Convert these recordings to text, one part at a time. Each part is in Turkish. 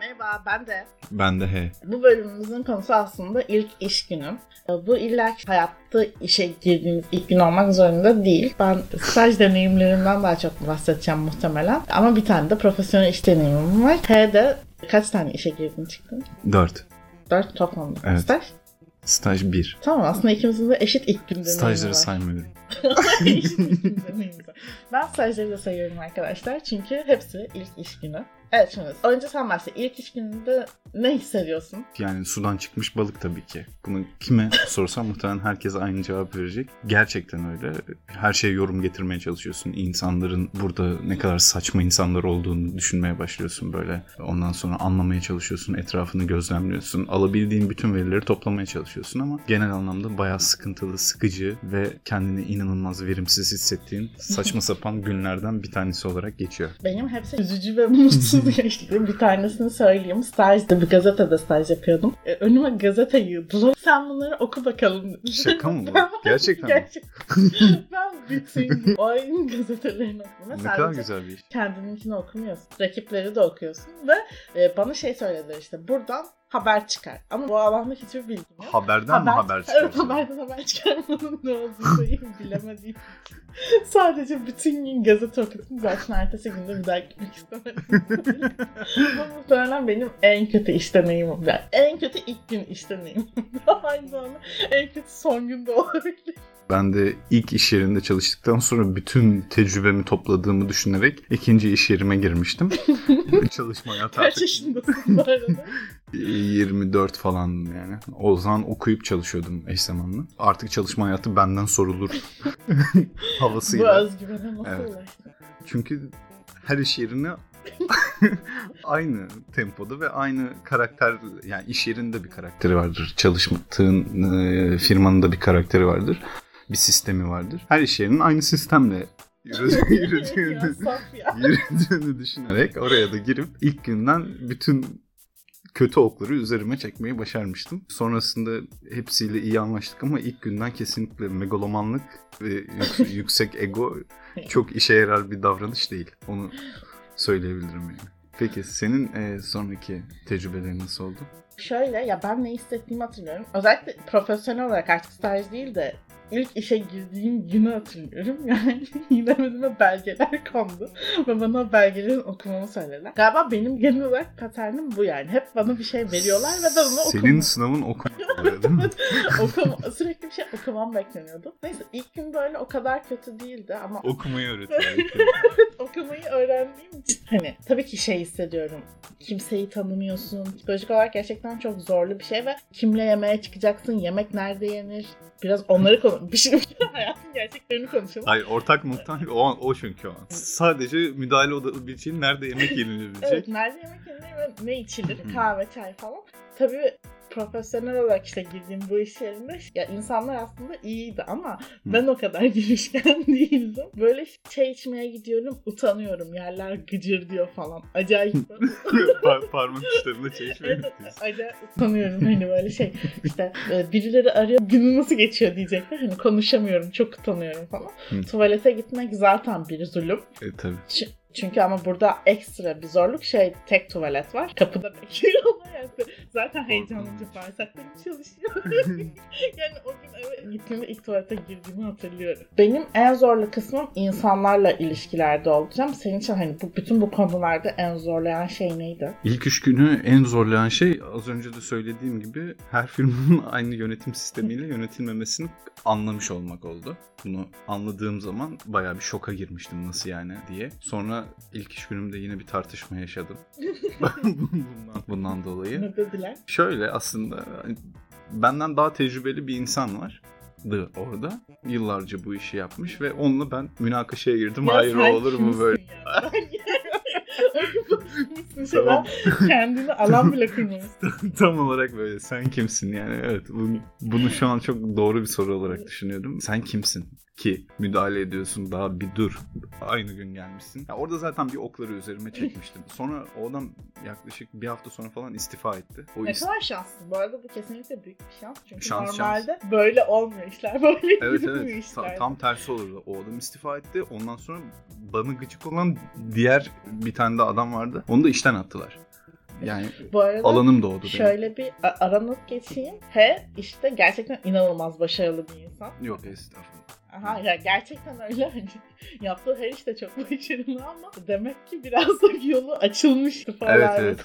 Merhaba ben de. Ben de he. Bu bölümümüzün konusu aslında ilk iş günüm. Bu illa hayatta işe girdiğiniz ilk gün olmak zorunda değil. Ben staj deneyimlerimden daha çok bahsedeceğim muhtemelen. Ama bir tane de profesyonel iş deneyimim var. H'de kaç tane işe girdin çıktın? Dört. Dört toplamda. Evet. Staj? Staj bir. Tamam aslında ikimizin de eşit ilk gün deneyimi Stajları var. saymıyorum. Ben stajları da sayıyorum arkadaşlar. Çünkü hepsi ilk iş günü. Evet şimdi önce sen başla. İlk iş gününde ne hissediyorsun? Yani sudan çıkmış balık tabii ki. Bunu kime sorsam muhtemelen herkes aynı cevap verecek. Gerçekten öyle. Her şeye yorum getirmeye çalışıyorsun. İnsanların burada ne kadar saçma insanlar olduğunu düşünmeye başlıyorsun böyle. Ondan sonra anlamaya çalışıyorsun. Etrafını gözlemliyorsun. Alabildiğin bütün verileri toplamaya çalışıyorsun ama genel anlamda bayağı sıkıntılı, sıkıcı ve kendini inanılmaz verimsiz hissettiğin saçma sapan günlerden bir tanesi olarak geçiyor. Benim hepsi üzücü ve mutsuz geçti. Bir tanesini söyleyeyim. Stajda bir gazetede staj yapıyordum. E, önüme gazete yığdılar. Sen bunları oku bakalım. dedi. Şaka mı bu? Gerçekten mi? Gerçekten. ben bütün o ayın gazetelerini okudum. Ne kadar güzel bir iş. kendininkini okumuyorsun. Rakipleri de okuyorsun. Ve e, bana şey söylediler işte buradan haber çıkar. Ama bu alanda hiçbir bilgim yok. Haberden mi haber Evet çıkartıyorsun? haberden haber çıkarmanın ne olduğunu bilemediğim için. Sadece bütün gün gazete okudum. Zaten ertesi günde bir daha gitmek istemedim. Bu muhtemelen benim en kötü iş deneyimim. Yani en kötü ilk gün iş deneyimim. Aynı zamanda en kötü son günde olabilir. Ben de ilk iş yerinde çalıştıktan sonra bütün tecrübemi topladığımı düşünerek ikinci iş yerime girmiştim. Çalışma hayatı Kaç artık yaşındasın bu arada? 24 falandım yani. O zaman okuyup çalışıyordum eş zamanlı. Artık çalışma hayatı benden sorulur bu havasıyla. özgüvene nasıl Evet. ulaştın? Çünkü her iş yerine aynı tempoda ve aynı karakter yani iş yerinde bir karakteri vardır. Çalıştığın e, firmanın da bir karakteri vardır. Bir sistemi vardır. Her iş yerinin aynı sistemle yürüdüğünü, yürüdüğünü düşünerek oraya da girip ilk günden bütün kötü okları üzerime çekmeyi başarmıştım. Sonrasında hepsiyle iyi anlaştık ama ilk günden kesinlikle megalomanlık ve yük- yüksek ego çok işe yarar bir davranış değil. Onu söyleyebilirim yani. Peki senin e, sonraki tecrübelerin nasıl oldu? Şöyle ya ben ne hissettiğimi hatırlıyorum. Özellikle profesyonel olarak artık staj değil de ilk işe girdiğim günü hatırlıyorum. Yani yine önüme belgeler kondu. Ve bana belgelerin okumamı söylediler. Galiba benim genel olarak paternim bu yani. Hep bana bir şey veriyorlar ve ben onu Senin okumam. sınavın okumak oluyor değil mi? Okuma, sürekli bir şey okumam bekleniyordu. Neyse ilk gün böyle o kadar kötü değildi ama Okumayı öğretiyor. okumayı öğrendiğim için hani tabii ki şey hissediyorum. Kimseyi tanımıyorsun. Psikolojik olarak gerçekten çok zorlu bir şey ve kimle yemeğe çıkacaksın, yemek nerede yenir? Biraz onları konu bir şey hayatın gerçeklerini konuşalım. Hayır ortak noktan o, an- o çünkü o an. Sadece müdahale olabileceğin nerede yemek yenilebilecek. Evet, nerede yemek yenir ve ne içilir? Kahve, çay falan. Tabii profesyonel olarak işte girdiğim bu iş yerinde ya insanlar aslında iyiydi ama ben o kadar girişken değildim. Böyle çay içmeye gidiyorum utanıyorum. Yerler gıcır diyor falan. Acayip. Par- parmak uçlarında çay içmeye Evet, acayip utanıyorum hani böyle şey işte e, birileri arıyor günü nasıl geçiyor diyecekler hani konuşamıyorum çok utanıyorum falan. Hı. Tuvalete gitmek zaten bir zulüm. E tabii. Ç- Çünkü ama burada ekstra bir zorluk şey tek tuvalet var. Kapıda bekliyorlar yani. Zaten heyecanlanınca bağırsaklarım çalışıyor. yani o gün eve gittiğimde ilk tuvalete girdiğimi hatırlıyorum. Benim en zorlu kısmım insanlarla ilişkilerde olacağım. Senin için hani bu bütün bu konularda en zorlayan şey neydi? İlk üç günü en zorlayan şey az önce de söylediğim gibi her firmanın aynı yönetim sistemiyle yönetilmemesini anlamış olmak oldu. Bunu anladığım zaman bayağı bir şoka girmiştim nasıl yani diye. Sonra ilk iş günümde yine bir tartışma yaşadım. bundan, bundan dolayı. Ne dediler? Şöyle aslında hani benden daha tecrübeli bir insan var orada. Yıllarca bu işi yapmış ve onunla ben münakaşaya girdim. Ya Hayır olur mu böyle? Tamam. Kendini alan bile kurmamışsın. Tam olarak böyle. Sen kimsin yani? Evet. Bunu, bunu şu an çok doğru bir soru olarak düşünüyorum. Sen kimsin ki müdahale ediyorsun? Daha bir dur. Aynı gün gelmişsin. Ya orada zaten bir okları üzerime çekmiştim. Sonra o adam yaklaşık bir hafta sonra falan istifa etti. O Ne ist- kadar şanslısın. Bu arada bu kesinlikle büyük bir şans. Çünkü Şans, normalde böyle olmuyor işler. Böyle Evet evet Ta- işler. tam tersi olurdu. O adam istifa etti. Ondan sonra bana gıcık olan diğer bir tane de adam vardı. Onu da işten attılar. Yani Bu arada alanım da oldu benim. şöyle bir a- aranıp geçeyim. He işte gerçekten inanılmaz başarılı bir insan. Yok estağfurullah. Aha ya gerçekten öyle yaptığı her işte çok başarılı ama demek ki biraz da yolu açılmıştı falan Evet, evet.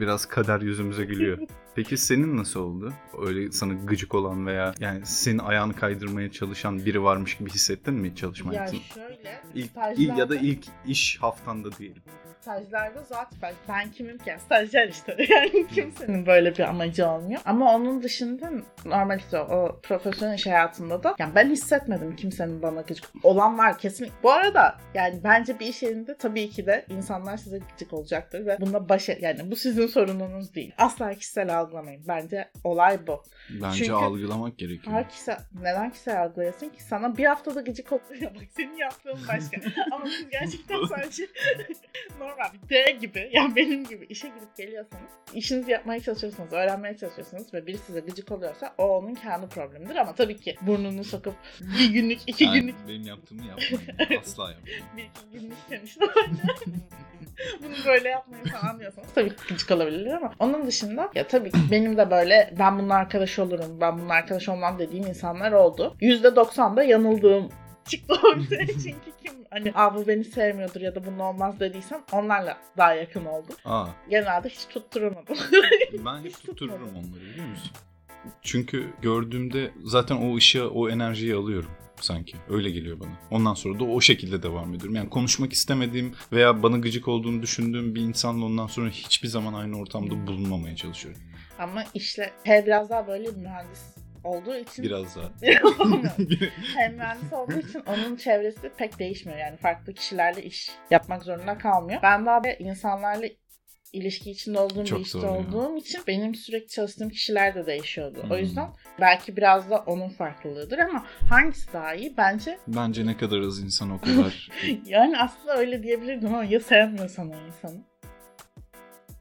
Biraz kader yüzümüze gülüyor. Peki senin nasıl oldu? Öyle sana gıcık olan veya yani senin ayağını kaydırmaya çalışan biri varmış gibi hissettin mi hiç çalışma Ya şöyle İlk, stajlarda, il- ya da ilk iş haftanda diyelim. Stajlarda zaten ben, kimim ki? Stajyer işte. Yani kimsenin böyle bir amacı olmuyor. Ama onun dışında normal işte o profesyonel iş hayatında da yani ben hissetmedim kimsenin bana gıcık olan var kesin. Bu arada yani bence bir iş yerinde tabii ki de insanlar size gıcık olacaktır ve bunda baş yani bu sizin sorununuz değil. Asla kişisel algılamayın. Bence olay bu. Bence Çünkü- algılamak gerekiyor. Her kişisel, neden kişisel algılayasın ki? Sana bir haftada gıcık oluyor. Bak senin yaptığın başka. Ama siz gerçekten sadece normal bir D gibi, yani benim gibi işe gidip geliyorsanız, işinizi yapmaya çalışıyorsunuz, öğrenmeye çalışıyorsunuz ve biri size gıcık oluyorsa o onun kendi problemidir. Ama tabii ki burnunu sokup bir günlük, iki Yani günlük, benim yaptığımı yapmayın. Asla yapmayın. bir iki günlük işte bunu böyle yapmayı falan diyorsanız tabii ki gıcık olabilir ama onun dışında ya tabii ki benim de böyle ben bununla arkadaş olurum, ben bununla arkadaş olmam dediğim insanlar oldu. %90'da yanıldığım çıktı ortaya çünkü kim hani Aa, bu beni sevmiyordur ya da bunun olmaz dediysem onlarla daha yakın oldum. Aa, Genelde hiç tutturamadım. ben Hiç tuttururum onları biliyor musun? Çünkü gördüğümde zaten o ışığı, o enerjiyi alıyorum sanki. Öyle geliyor bana. Ondan sonra da o şekilde devam ediyorum. Yani konuşmak istemediğim veya bana gıcık olduğunu düşündüğüm bir insanla ondan sonra hiçbir zaman aynı ortamda bulunmamaya çalışıyorum. ama işte P biraz daha böyle mühendis olduğu için Biraz daha. hem mühendis olduğu için onun çevresi pek değişmiyor. Yani farklı kişilerle iş yapmak zorunda kalmıyor. Ben daha insanlarla ilişki içinde olduğum Çok bir işte ya. olduğum için benim sürekli çalıştığım kişiler de değişiyordu. O Hmm. yüzden belki biraz da onun farklılığıdır ama hangisi daha iyi? Bence Bence ne kadar az insan o kadar. yani aslında öyle diyebilirdim ama ya sevmiyorsan o insanı.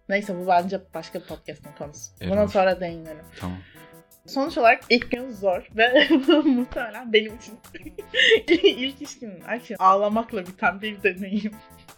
Neyse bu bence başka bir podcast'ın konusu. Buna Evet. sonra değinelim. tamam. Sonuç olarak ilk gün zor ve muhtemelen benim için ilk iş günün akşam ağlamakla biten bir deneyim.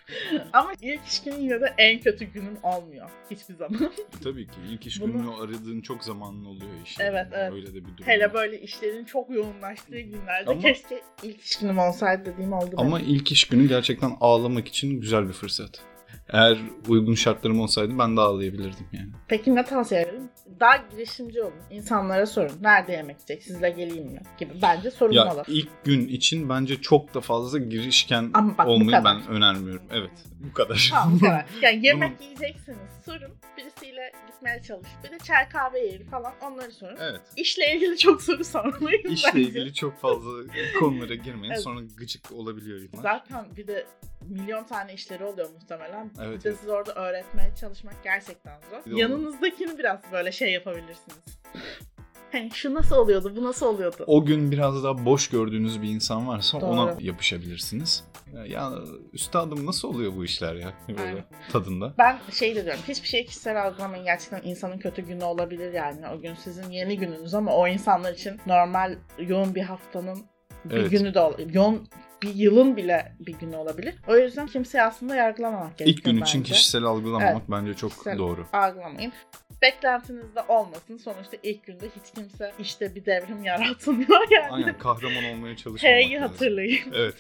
Ama ilk iş günün yine de en kötü günün olmuyor hiçbir zaman. Tabii ki ilk iş Bunu- gününü aradığın çok zamanın oluyor işte. Evet, evet. Öyle de bir durum. Hele var. böyle işlerin çok yoğunlaştığı günlerde Ama- keşke ilk iş günüm olsaydı dediğim oldu. Ama benim. ilk iş günü gerçekten ağlamak için güzel bir fırsat. Eğer uygun şartlarım olsaydı ben de ağlayabilirdim yani. Peki ne tavsiye ederim? Daha girişimci olun. İnsanlara sorun. Nerede yemek yiyecek? Sizle geleyim mi? Gibi. Bence sorulmalı. Ya ilk gün için bence çok da fazla girişken Ama bak olmayı ben önermiyorum. Evet bu kadar. Tamam bu kadar. Yani yemek yiyeceksiniz. Sorun. Birisiyle gitmeye çalış. Bir de çay kahve yeri falan onları sorun. evet. İşle ilgili çok soru sormayın İşle bence. ilgili çok fazla konulara girmeyin. Evet. Sonra gıcık olabiliyor yıllar. Zaten bir de milyon tane işleri oluyor muhtemelen. Evet, bir de evet. siz orada öğretmeye çalışmak gerçekten Bir zor. o- Yanınızdakini biraz böyle şey yapabilirsiniz. Hani şu nasıl oluyordu, bu nasıl oluyordu? O gün biraz daha boş gördüğünüz bir insan varsa Doğru. ona yapışabilirsiniz. Ya, üstadım nasıl oluyor bu işler ya? Böyle Aynen. tadında. Ben şey de diyorum, hiçbir şey kişisel algılamayın. Gerçekten insanın kötü günü olabilir yani. O gün sizin yeni gününüz ama o insanlar için normal yoğun bir haftanın bir Evet. günü de olabilir. Yoğun bir yılın bile bir günü olabilir. O yüzden kimseyi aslında yargılamamak gerekiyor İlk gün için bence. kişisel algılamamak bence çok Kişisel doğru. algılamayın. Beklentiniz de olmasın. Sonuçta ilk günde hiç kimse işte bir devrim yaratmıyor yani. Aynen kahraman olmaya çalışmamak H'yi hatırlayın. Evet.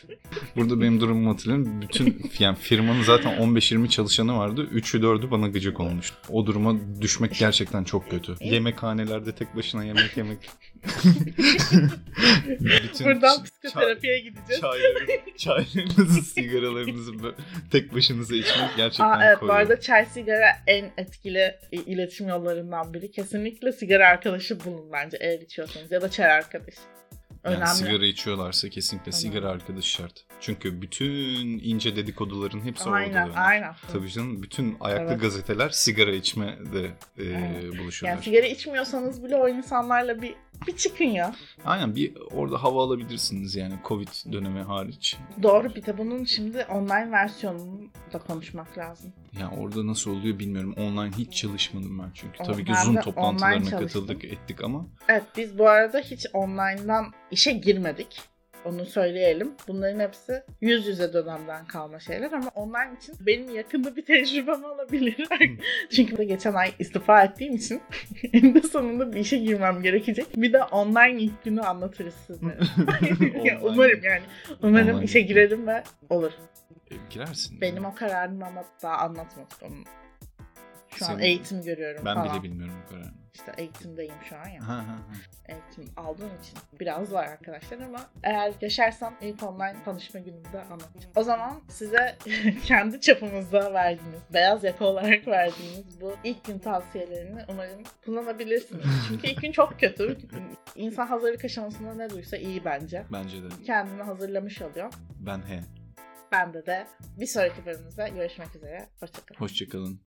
Burada benim durumumu hatırlayın. Bütün yani firmanın zaten 15-20 çalışanı vardı. 3'ü 4'ü bana gıcık olmuş. O duruma düşmek gerçekten çok kötü. Yemekhanelerde tek başına yemek yemek. Bütün Buradan psikoterapiye gideceğiz. Çayları, çaylarınızı, sigaralarınızı tek başınıza içmek gerçekten Aa, evet bu koyuyor. arada çay sigara en etkili i- iletişim yollarından biri. Kesinlikle sigara arkadaşı bulun bence eğer içiyorsanız ya da çay arkadaşı. Yani Önemli. sigara içiyorlarsa kesinlikle Önemli. sigara arkadaşı şart. Çünkü bütün ince dedikoduların hepsi aynen orada dönüyor. aynen. Tabii canım bütün ayaklı Evet. gazeteler sigara içme de e, Evet. buluşuyorlar. Yani sigara içmiyorsanız bile o insanlarla bir bir çıkın ya. Aynen bir orada hava alabilirsiniz yani Covid dönemi hariç. Doğru bir de bunun şimdi online versiyonunu da konuşmak lazım. Yani orada nasıl oluyor bilmiyorum. Online hiç çalışmadım ben çünkü. O- Tabii ki Zoom toplantılarına katıldık ettik ama Evet biz bu arada hiç online'dan işe girmedik. Onu söyleyelim. Bunların hepsi yüz yüze dönemden kalma şeyler ama online için benim yakında bir tecrübem olabilir. Çünkü de geçen ay istifa ettiğim için eninde sonunda bir işe girmem gerekecek. Bir de online ilk günü anlatırız size. Ya umarım yani. Umarım Online. işe girerim ve olur. E, girersin. Benim o kararım ama daha anlatmadık Şu an Senin- eğitim görüyorum Ben falan. bile bilmiyorum bu kararını. İşte eğitimdeyim şu an ya. Ha, ha, ha. Eğitim aldığım için biraz var arkadaşlar ama eğer yaşarsam ilk online tanışma günümde anlatacağım. O zaman size kendi çapımızda verdiğiniz, beyaz yaka olarak verdiğiniz bu ilk gün tavsiyelerini umarım kullanabilirsiniz. Çünkü ilk gün çok kötü. İnsan hazırlık aşamasında ne duysa iyi bence. Bence de. Kendini hazırlamış oluyor. Ben he. Bende de bir sonraki bölümümüzde görüşmek üzere. Hoşçakalın. Hoşçakalın.